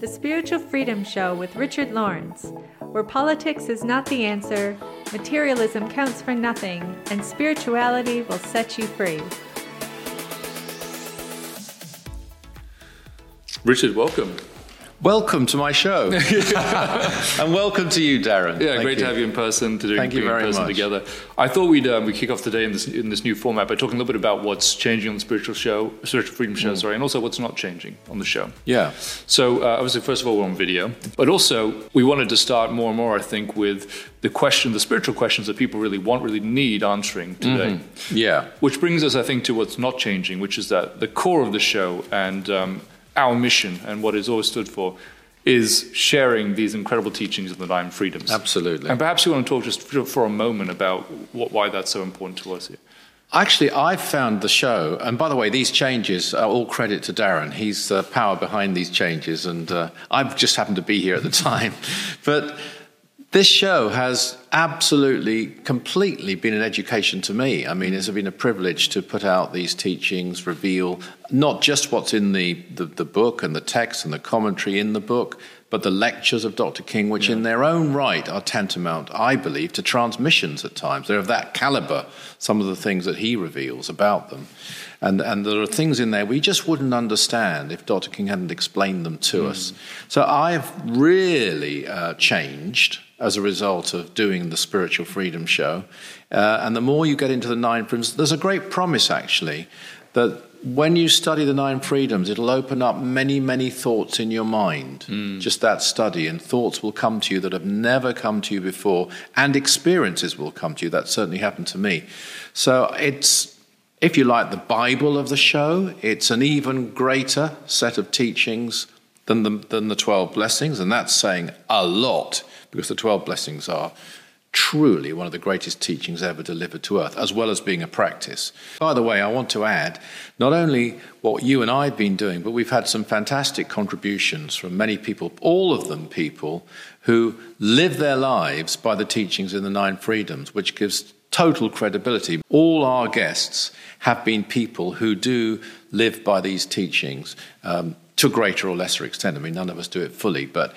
The Spiritual Freedom Show with Richard Lawrence, where politics is not the answer, materialism counts for nothing, and spirituality will set you free. Richard, welcome. Welcome to my show, and welcome to you, Darren. Yeah, Thank great you. to have you in person. To do Thank you very in person much. together. I thought we'd um, we kick off today in this in this new format by talking a little bit about what's changing on the spiritual show, spiritual freedom show, mm. sorry, and also what's not changing on the show. Yeah. So uh, obviously, first of all, we're on video, but also we wanted to start more and more, I think, with the question, the spiritual questions that people really want, really need answering today. Mm-hmm. Yeah. Which brings us, I think, to what's not changing, which is that the core of the show and um, our mission and what it's always stood for is sharing these incredible teachings of the nine freedoms. Absolutely. And perhaps you want to talk just for a moment about what, why that's so important to us here. Actually, I found the show, and by the way, these changes are all credit to Darren. He's the power behind these changes, and uh, I just happened to be here at the time. but this show has absolutely, completely been an education to me. I mean, it's been a privilege to put out these teachings, reveal not just what's in the, the, the book and the text and the commentary in the book, but the lectures of Dr. King, which yeah. in their own right are tantamount, I believe, to transmissions at times. They're of that caliber, some of the things that he reveals about them. And, and there are things in there we just wouldn't understand if Dr. King hadn't explained them to mm. us. So I've really uh, changed as a result of doing the Spiritual Freedom Show. Uh, and the more you get into the nine freedoms, there's a great promise actually that when you study the nine freedoms, it'll open up many, many thoughts in your mind. Mm. Just that study, and thoughts will come to you that have never come to you before, and experiences will come to you. That certainly happened to me. So it's, if you like, the Bible of the show. It's an even greater set of teachings than the, than the 12 blessings, and that's saying a lot because the 12 blessings are truly one of the greatest teachings ever delivered to earth, as well as being a practice. By the way, I want to add not only what you and I have been doing, but we've had some fantastic contributions from many people, all of them people who live their lives by the teachings in the Nine Freedoms, which gives total credibility. All our guests have been people who do live by these teachings um, to greater or lesser extent. I mean, none of us do it fully, but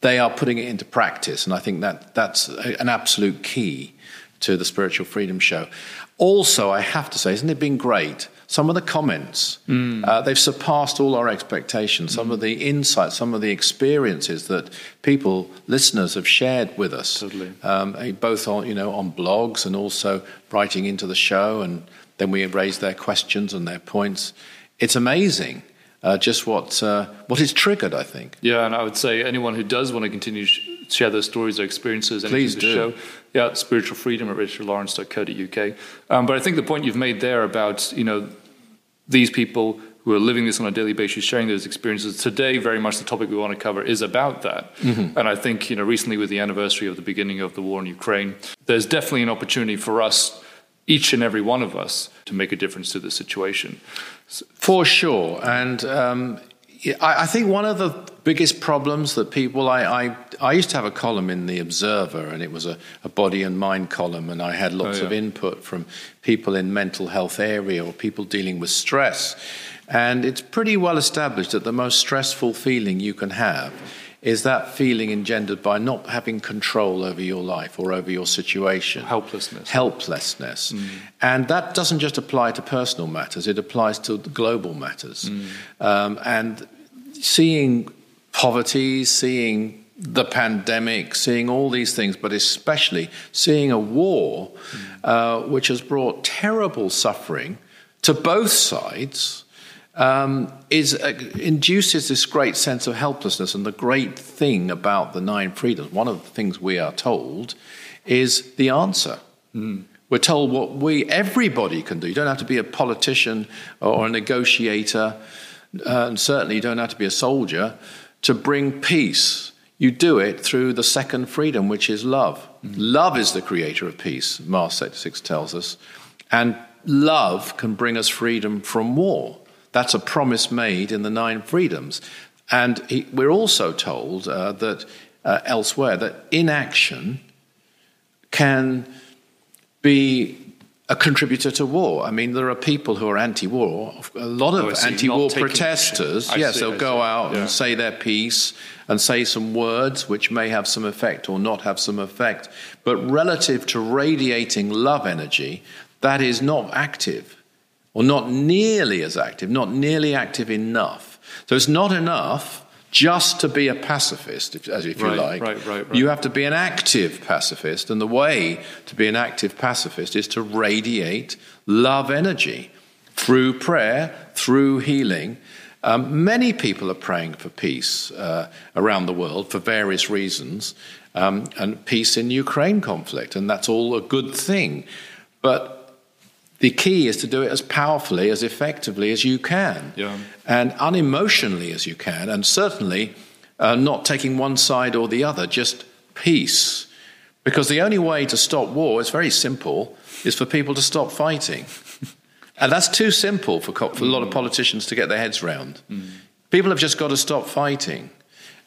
they are putting it into practice. And I think that that's an absolute key to the Spiritual Freedom Show. Also, I have to say, isn't it been great? Some of the comments, mm. uh, they've surpassed all our expectations. Some mm. of the insights, some of the experiences that people, listeners, have shared with us, totally. um, eh, both on, you know, on blogs and also writing into the show. And then we raise their questions and their points. It's amazing uh, just what uh, what is triggered. I think. Yeah, and I would say anyone who does want to continue to share their stories or experiences, please do. Show, yeah, spiritual freedom at richardlawrence.co.uk. Um, but I think the point you've made there about you know these people who are living this on a daily basis, sharing those experiences. Today, very much the topic we want to cover is about that. Mm-hmm. And I think, you know, recently with the anniversary of the beginning of the war in Ukraine, there's definitely an opportunity for us each and every one of us to make a difference to the situation. For sure. And um, I, I, think one of the biggest problems that people, I, I, I, used to have a column in The Observer, and it was a, a body and mind column, and I had lots oh, yeah. of input from people in mental health area or people dealing with stress. And it's pretty well established that the most stressful feeling you can have is that feeling engendered by not having control over your life or over your situation. Helplessness. Helplessness. Mm. And that doesn't just apply to personal matters, it applies to global matters. Mm. Um, and seeing poverty, seeing the pandemic, seeing all these things, but especially seeing a war mm. uh, which has brought terrible suffering to both sides um, is uh, induces this great sense of helplessness. And the great thing about the nine freedoms, one of the things we are told, is the answer. Mm. We're told what we everybody can do. You don't have to be a politician or a negotiator, uh, and certainly you don't have to be a soldier to bring peace. You do it through the second freedom, which is love. Mm. Love is the creator of peace, Mars Sector 6 tells us. And love can bring us freedom from war. That's a promise made in the Nine Freedoms. And he, we're also told uh, that uh, elsewhere that inaction can be a contributor to war. I mean, there are people who are anti-war. A lot of Oh, see. anti-war protesters. yes, see, they'll I go see. out Yeah. and say their piece and say some words which may have some effect or not have some effect. But relative to radiating love energy, that is not active, or not nearly as active, not nearly active enough. So it's not enough just to be a pacifist, if, as if you like. right, right, right. You have to be an active pacifist, and the way to be an active pacifist is to radiate love energy through prayer, through healing. Um, many people are praying for peace uh, around the world for various reasons, um, and peace in Ukraine conflict, and that's all a good thing. But the key is to do it as powerfully, as effectively as you can, Yeah. and unemotionally as you can, and certainly uh, not taking one side or the other, just peace. Because the only way to stop war is very simple: is for people to stop fighting, and that's too simple for, co- for a lot of politicians to get their heads round. People have just got to stop fighting,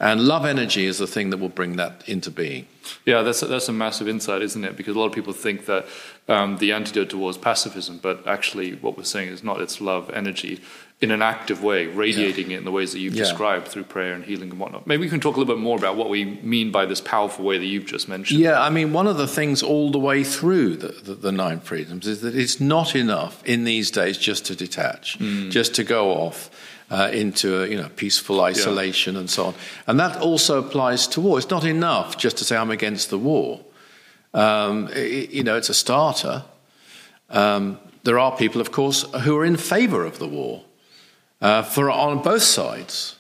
and love energy is the thing that will bring that into being. Yeah, that's a, that's a massive insight, isn't it? Because a lot of people think that um, the antidote towards pacifism, but actually, what we're saying is not. It's love, energy, in an active way, radiating it in the ways that you've Yeah. described through prayer and healing and whatnot. Maybe we can talk a little bit more about what we mean by this powerful way that you've just mentioned. Yeah, I mean, one of the things all the way through the, the, the Nine Freedoms is that it's not enough in these days just to detach, just to go off. Uh, into a, you know peaceful isolation and so on, and that also applies to war. It's not enough just to say I'm against the war. Um, i- you know, it's a starter. Um, there are people, of course, who are in favour of the war, uh, for on both sides.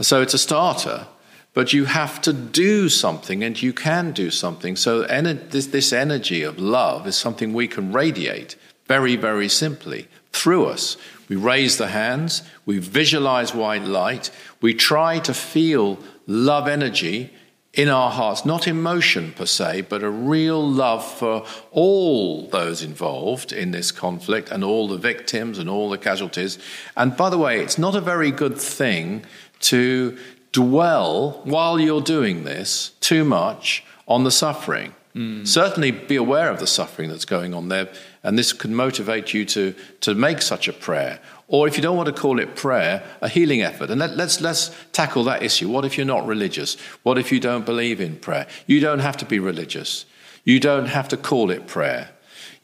So it's a starter, but you have to do something, and you can do something. So ener- this, this energy of love is something we can radiate very, very simply through us. We raise the hands, we visualize white light, we try to feel love energy in our hearts, not emotion per se, but a real love for all those involved in this conflict and all the victims and all the casualties. And by the way, it's not a very good thing to dwell while you're doing this too much on the suffering. Certainly be aware of the suffering that's going on there, and this could motivate you to, to make such a prayer. Or if you don't want to call it prayer, a healing effort. And let, let's, let's tackle that issue. What if you're not religious? What if you don't believe in prayer? You don't have to be religious. You don't have to call it prayer.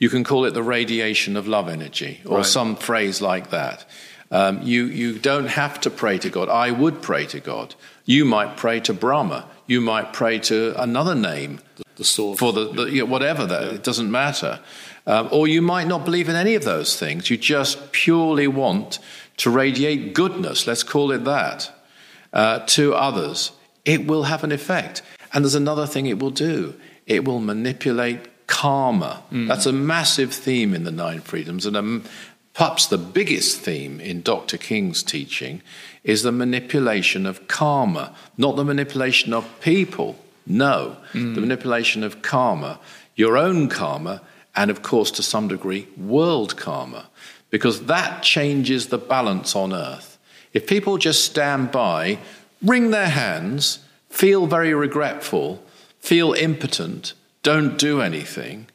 You can call it the radiation of love energy or Right. some phrase like that. Um, you, you don't have to pray to God. I would pray to God. You might pray to Brahma. You might pray to another name The source. for the, the you know, whatever that it doesn't matter. Um, or you might not believe in any of those things. You just purely want to radiate goodness. Let's call it that uh, to others. It will have an effect. And there's another thing it will do. It will manipulate karma. That's a massive theme in the Nine Freedoms, and um, perhaps the biggest theme in Dr. King's teaching is the manipulation of karma, not the manipulation of people. No, mm. the manipulation of karma, your own karma, and of course, to some degree, world karma, because that changes the balance on earth. If people just stand by, wring their hands, feel very regretful, feel impotent, don't do anything,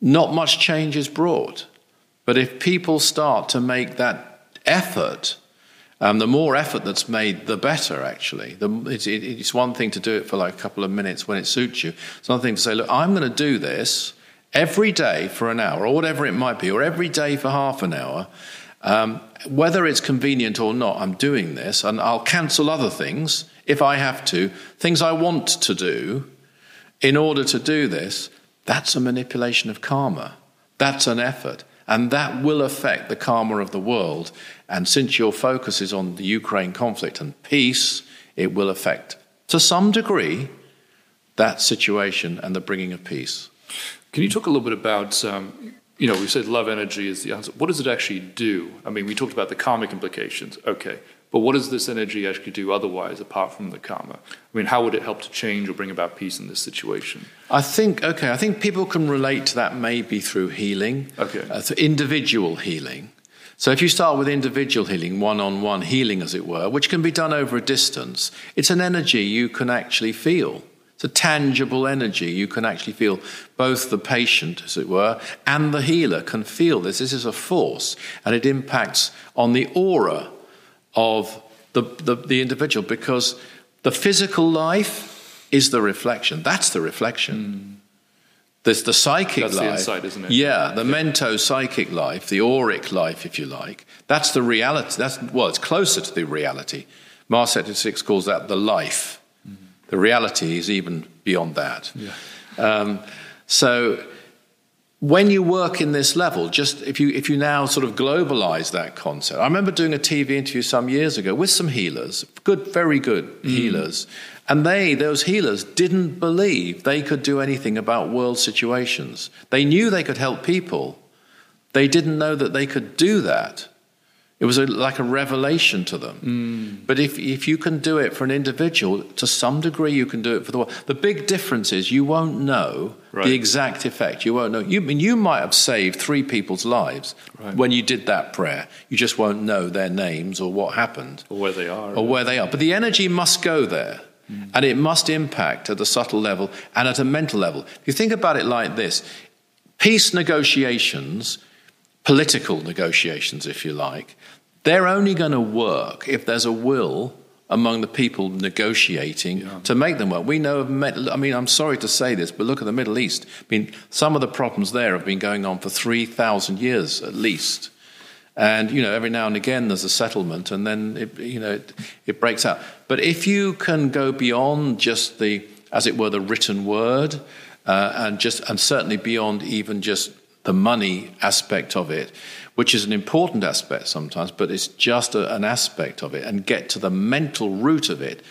not much change is brought. But if people start to make that effort, um, the more effort that's made, the better, actually. The, it's, it, it's one thing to do it for like a couple of minutes when it suits you. It's another thing to say, look, I'm going to do this every day for an hour, or whatever it might be, or every day for half an hour. Um, whether it's convenient or not, I'm doing this, and I'll cancel other things if I have to, things I want to do in order to do this. That's a manipulation of karma. That's an effort. And that will affect the karma of the world. And since your focus is on the Ukraine conflict and peace, it will affect, to some degree, that situation and the bringing of peace. Can you talk a little bit about, um, you know, we said love energy is the answer. What does it actually do? I mean, we talked about the karmic implications. Okay. But what does this energy actually do otherwise, apart from the karma? I mean, how would it help to change or bring about peace in this situation? I think, okay, I think people can relate to that maybe through healing, Okay. uh, through individual healing. So if you start with individual healing, one on one healing, as it were, which can be done over a distance, it's an energy you can actually feel. It's a tangible energy. You can actually feel both the patient, as it were, and the healer can feel this. This is a force, and it impacts on the aura of the, the, the individual because the physical life is the reflection. That's the reflection. Mm. There's the psychic that's life. The inside, isn't it? Yeah, the yeah. mento psychic life, the auric life, if you like. That's the reality. That's well, it's closer to the reality. Mars Sector 6 calls that the life. Mm-hmm. The reality is even beyond that. Yeah. Um, so when you work in this level, just if you if you now sort of globalize that concept. I remember doing a TV interview some years ago with some healers, good, very good mm. healers, and they, those healers, didn't believe they could do anything about world situations. They knew they could help people. They didn't know that they could do that. It was a, like a revelation to them. Mm. But if, if you can do it for an individual, to some degree, you can do it for the world. The big difference is you won't know right. the exact effect. You won't know. You, I mean, you might have saved three people's lives right. when you did that prayer. You just won't know their names or what happened. Or where they are. Or where they are. But the energy must go there. Mm. And it must impact at the subtle level and at a mental level. If you think about it like this peace negotiations, political negotiations, if you like, they're only going to work if there's a will among the people negotiating yeah. to make them work. We know of, I mean, I'm sorry to say this, but look at the Middle East. I mean, some of the problems there have been going on for 3,000 years at least. And, you know, every now and again there's a settlement and then, it, you know, it, it breaks out. But if you can go beyond just the, as it were, the written word, uh, and just, and certainly beyond even just the money aspect of it, which is an important aspect sometimes, but it's just a, an aspect of it, and get to the mental root of it.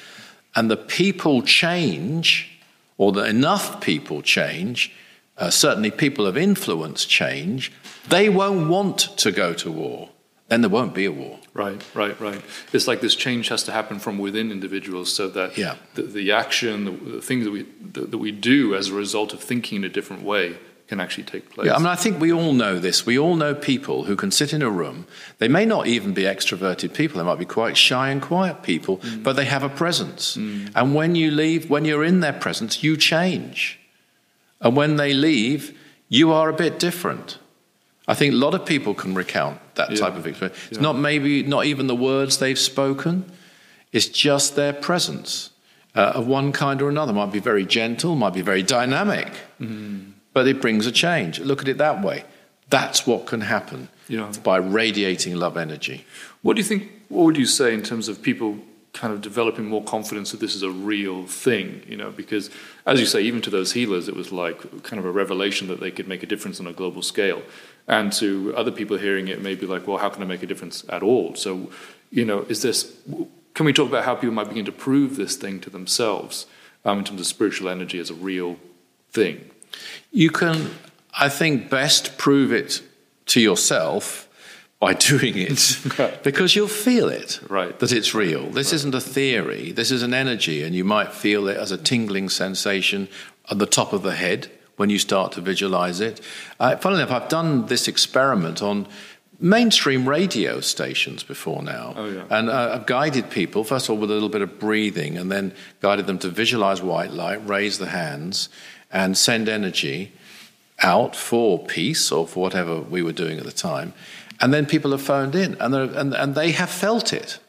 And the people change, or the enough people change, uh, certainly people of influence change, they won't want to go to war. Then there won't be a war. Right, right, right. It's like this change has to happen from within individuals so that yeah. the, the action, the, the things that we, that, that we do as a result of thinking in a different way can actually take place. Yeah, I mean, I think we all know this. We all know people who can sit in a room. They may not even be extroverted people. They might be quite shy and quiet people, mm. but they have a presence. Mm. And when you leave, when you're in their presence, you change. And when they leave, you are a bit different. I think a lot of people can recount that yeah. type of experience. It's yeah. not maybe not even the words they've spoken. It's just their presence uh, of one kind or another. Might be very gentle, might be very dynamic. Mm but it brings a change. Look at it that way. That's what can happen yeah. by radiating love energy. What do you think? What would you say in terms of people kind of developing more confidence that this is a real thing? You know, because as you say, even to those healers, it was like kind of a revelation that they could make a difference on a global scale. And to other people hearing it, maybe like, well, how can I make a difference at all? So, you know, is this? Can we talk about how people might begin to prove this thing to themselves um, in terms of spiritual energy as a real thing? You can, I think, best prove it to yourself by doing it because you'll feel it right. that it's real. This right. isn't a theory, this is an energy, and you might feel it as a tingling sensation at the top of the head when you start to visualize it. Uh, funnily enough, I've done this experiment on mainstream radio stations before now. Oh, yeah. And uh, I've guided people, first of all, with a little bit of breathing, and then guided them to visualize white light, raise the hands, and send energy out for peace or for whatever we were doing at the time. And then people have phoned in and, and, and they have felt it.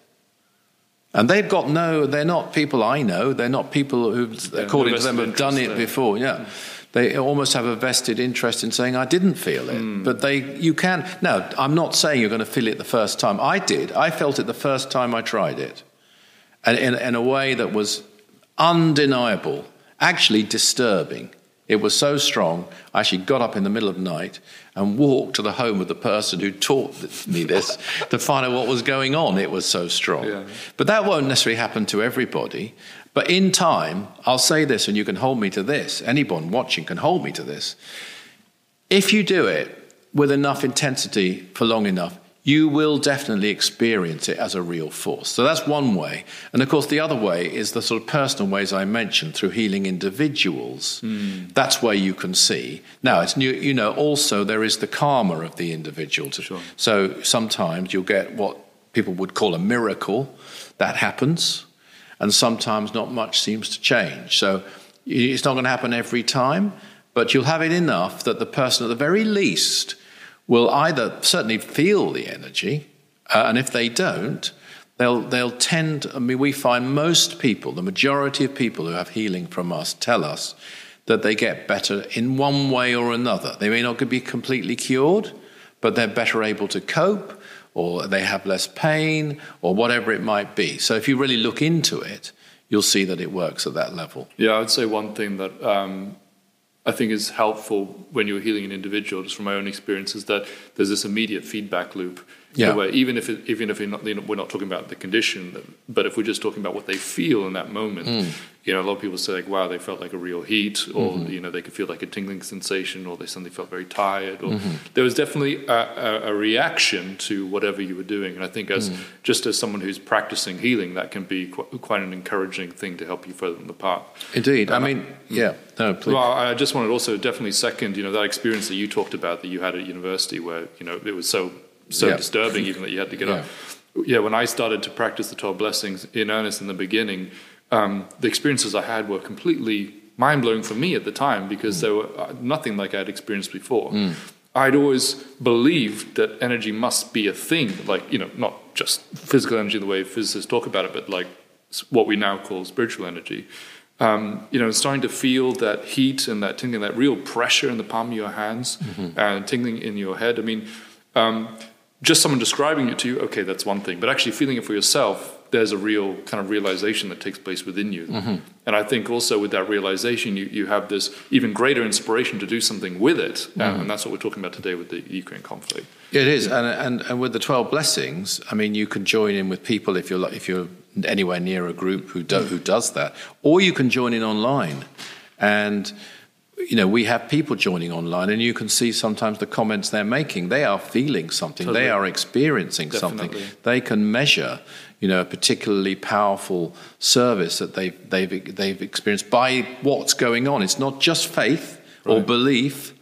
And they've got no, they're not people I know, they're not people who, yeah, according to them, have done it there. before. Yeah. They almost have a vested interest in saying, I didn't feel it. Mm. But they, you can. Now, I'm not saying you're going to feel it the first time. I did. I felt it the first time I tried it. And in, in a way that was undeniable actually disturbing. It was so strong, I actually got up in the middle of the night and walked to the home of the person who taught me this to find out what was going on. It was so strong. Yeah. But that won't necessarily happen to everybody. But in time, I'll say this, and you can hold me to this. Anyone watching can hold me to this. If you do it with enough intensity for long enough, you will definitely experience it as a real force. So that's one way. And of course, the other way is the sort of personal ways I mentioned through healing individuals. Mm. That's where you can see. Now, it's new, you know, also there is the karma of the individual. Sure. So sometimes you'll get what people would call a miracle that happens, and sometimes not much seems to change. So It's not going to happen every time, but you'll have it enough that the person, at the very least, will either certainly feel the energy, uh, and if they don't, they'll, they'll tend, I mean, we find most people, the majority of people who have healing from us, tell us that they get better in one way or another. They may not be completely cured, but they're better able to cope, or they have less pain, or whatever it might be. So if you really look into it, you'll see that it works at that level. Yeah, I would say one thing that um, I think is helpful when you're healing an individual, just from my own experience, is that there's this immediate feedback loop. Yeah. Where even if it, even if we're not, we're not talking about the condition, but if we're just talking about what they feel in that moment, mm you know, a lot of people say like, wow, they felt like a real heat, or mm-hmm. you know, they could feel like a tingling sensation, or they suddenly felt very tired, or mm-hmm. there was definitely a, a, a, reaction to whatever you were doing. And I think as mm. just as someone who's practicing healing, that can be qu- quite an encouraging thing to help you further on the path. Indeed, um, I mean, yeah, no, please. Well, I just wanted also definitely second, you know, that experience that you talked about that you had at university, where you know it was so so yeah. disturbing, even that you had to get yeah. up. Yeah, when I started to practice the twelve blessings in earnest in the beginning um, the experiences I had were completely mind blowing for me at the time because mm. they were uh, nothing like I'd experienced before. Mm. I'd always believed that energy must be a thing, like, you know, not just physical energy the way physicists talk about it, but like what we now call spiritual energy. Um, you know, starting to feel that heat and that tingling, that real pressure in the palm of your hands mm-hmm. and tingling in your head. I mean, um, just someone describing it to you, okay, that's one thing, but actually feeling it for yourself there's a real kind of realization that takes place within you. Mm-hmm. And I think also with that realization, you, you have this even greater inspiration to do something with it. Mm-hmm. And that's what we're talking about today with the Ukraine conflict. It is. And, and, and with the 12 blessings, I mean, you can join in with people if you're, if you're anywhere near a group who, do, who does that, or you can join in online. And you know, we have people joining online, and you can see sometimes the comments they're making. They are feeling something. Totally. They are experiencing Definitely. something. They can measure you know, a particularly powerful service that they've, they've, they've experienced by what's going on. It's not just faith right. or belief.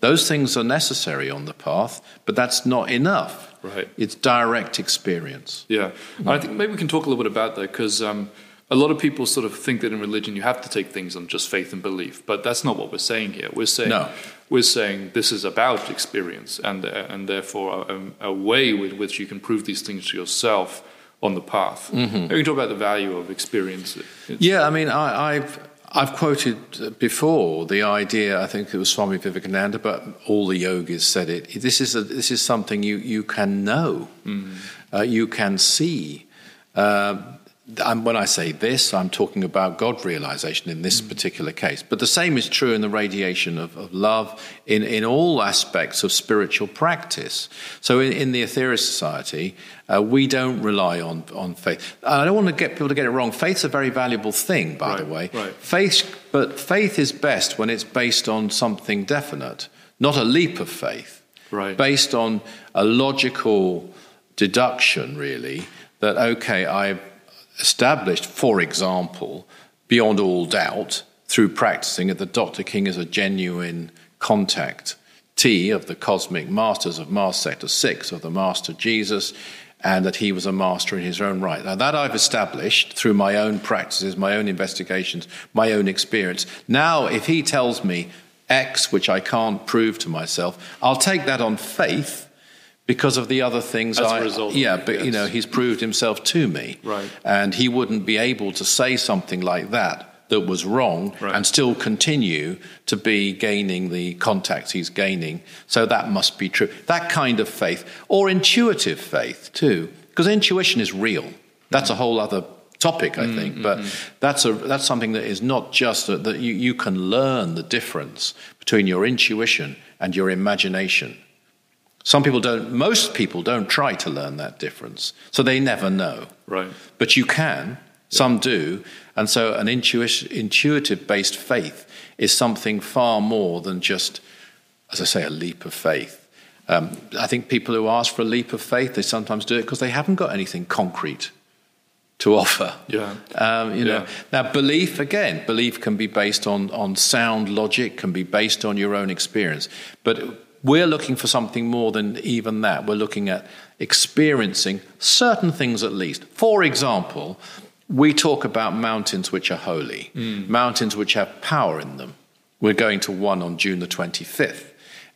Those things are necessary on the path, but that's not enough. Right. It's direct experience. Yeah. I think maybe we can talk a little bit about that because um, a lot of people sort of think that in religion you have to take things on just faith and belief, but that's not what we're saying here. We're saying no. we're saying this is about experience, and uh, and therefore a, a, way with which you can prove these things to yourself on the path. Mm-hmm. Maybe you talk about the value of experience. It's, yeah, I mean, I, have I've quoted before the idea. I think it was Swami Vivekananda, but all the yogis said it. This is a, this is something you you can know, mm-hmm. uh, you can see. Uh, and when I say this, I'm talking about God realization in this mm. particular case. But the same is true in the radiation of, of love in, in all aspects of spiritual practice. So in, in the Aetherius Society, uh, we don't rely on, on faith. I don't want to get people to get it wrong. Faith's a very valuable thing, by right, the way. Right. Faith, but faith is best when it's based on something definite, not a leap of faith. Right. Based on a logical deduction, really, that, okay, I established, for example, beyond all doubt, through practicing that the Dr. King is a genuine contact T of the cosmic masters of Mars Sector 6 of the Master Jesus, and that he was a master in his own right. Now, that I've established through my own practices, my own investigations, my own experience. Now, if he tells me X, which I can't prove to myself, I'll take that on faith because of the other things As I result, yeah but yes. you know he's proved himself to me right and he wouldn't be able to say something like that that was wrong right. and still continue to be gaining the contacts he's gaining so that must be true that kind of faith or intuitive faith too because intuition is real that's a whole other topic i think mm-hmm. but mm. that's a that's something that is not just a, that you, you can learn the difference between your intuition and your imagination some people don't, most people don't try to learn that difference, so they never know. Right. But you can, some do, and so an intuitive based faith is something far more than just, as I say, a leap of faith. Um, I think people who ask for a leap of faith, they sometimes do it because they haven't got anything concrete to offer. Yeah. Um, you know. Yeah. Now, belief again, belief can be based on on sound logic, can be based on your own experience, but we're looking for something more than even that. We're looking at experiencing certain things at least. For example, we talk about mountains which are holy, mm. mountains which have power in them. We're going to one on June the 25th,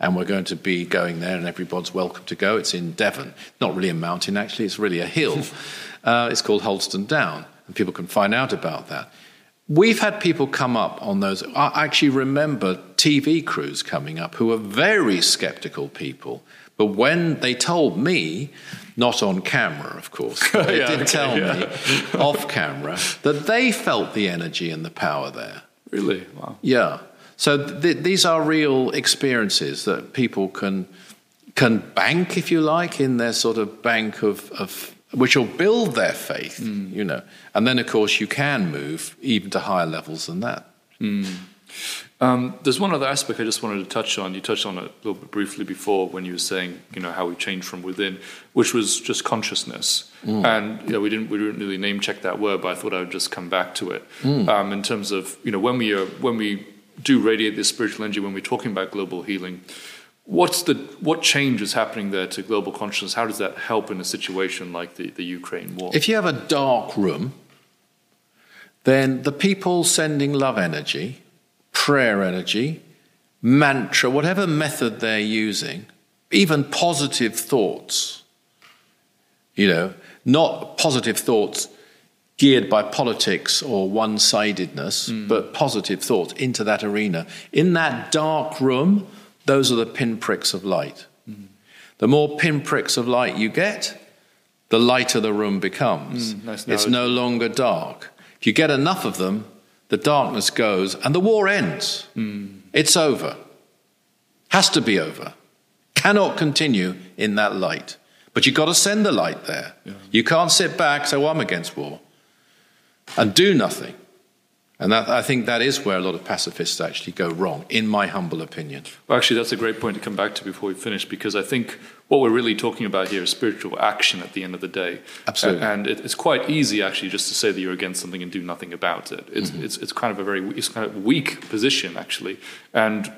and we're going to be going there, and everybody's welcome to go. It's in Devon. Not really a mountain, actually, it's really a hill. uh, it's called Holdstone Down, and people can find out about that. We've had people come up on those. I actually remember TV crews coming up who were very skeptical people. But when they told me not on camera, of course. They yeah, did okay, tell yeah. me off camera that they felt the energy and the power there. Really? Wow. Yeah. So th- these are real experiences that people can can bank, if you like, in their sort of bank of, of which will build their faith, mm. you know. And then, of course, you can move even to higher levels than that. Mm. Um, there's one other aspect I just wanted to touch on. You touched on it a little bit briefly before when you were saying, you know, how we change from within, which was just consciousness. Mm. And you know, we didn't we didn't really name check that word, but I thought I would just come back to it mm. um, in terms of you know when we are when we do radiate this spiritual energy when we're talking about global healing. What's the what change is happening there to global consciousness? How does that help in a situation like the, the Ukraine war? If you have a dark room, then the people sending love energy prayer energy, mantra, whatever method they're using, even positive thoughts, you know, not positive thoughts geared by politics or one sidedness, mm. but positive thoughts into that arena. In that dark room, those are the pinpricks of light. Mm. The more pinpricks of light you get, the lighter the room becomes. Mm, nice it's no longer dark. If you get enough of them, the darkness goes, and the war ends. Mm. It's over. Has to be over. Cannot continue in that light. But you've got to send the light there. Yeah. You can't sit back, say, well, I'm against war, and do nothing. And that, I think that is where a lot of pacifists actually go wrong, in my humble opinion. Well, actually, that's a great point to come back to before we finish, because I think what we're really talking about here is spiritual action at the end of the day. Absolutely. And, it, it's quite easy, actually, just to say that you're against something and do nothing about it. It's, mm-hmm. it's, it's kind of a very it's kind of weak position, actually. And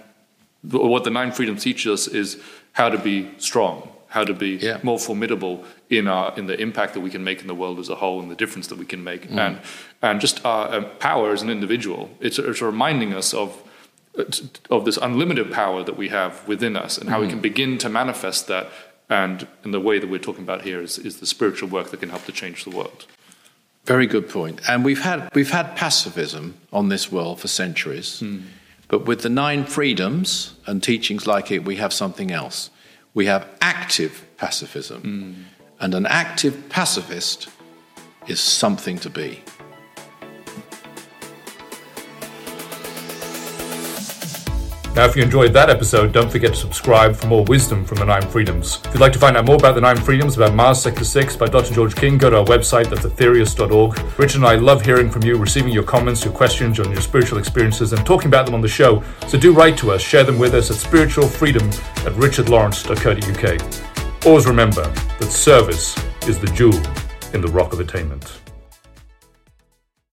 what the Nine Freedoms teaches us is how to be strong, how to be yeah. more formidable in our in the impact that we can make in the world as a whole and the difference that we can make mm. and and just our uh, power as an individual it's, it's reminding us of of this unlimited power that we have within us and how mm. we can begin to manifest that and in the way that we're talking about here is, is the spiritual work that can help to change the world very good point and we've had we've had pacifism on this world for centuries mm. but with the nine freedoms and teachings like it we have something else we have active pacifism mm and an active pacifist is something to be. Now, if you enjoyed that episode, don't forget to subscribe for more wisdom from the Nine Freedoms. If you'd like to find out more about the Nine Freedoms, about Mars Sector 6 by Dr. George King, go to our website, that's aetherius.org. Richard and I love hearing from you, receiving your comments, your questions on your spiritual experiences, and talking about them on the show. So do write to us, share them with us at spiritualfreedom at richardlawrence.co.uk. Always remember that service is the jewel in the rock of attainment.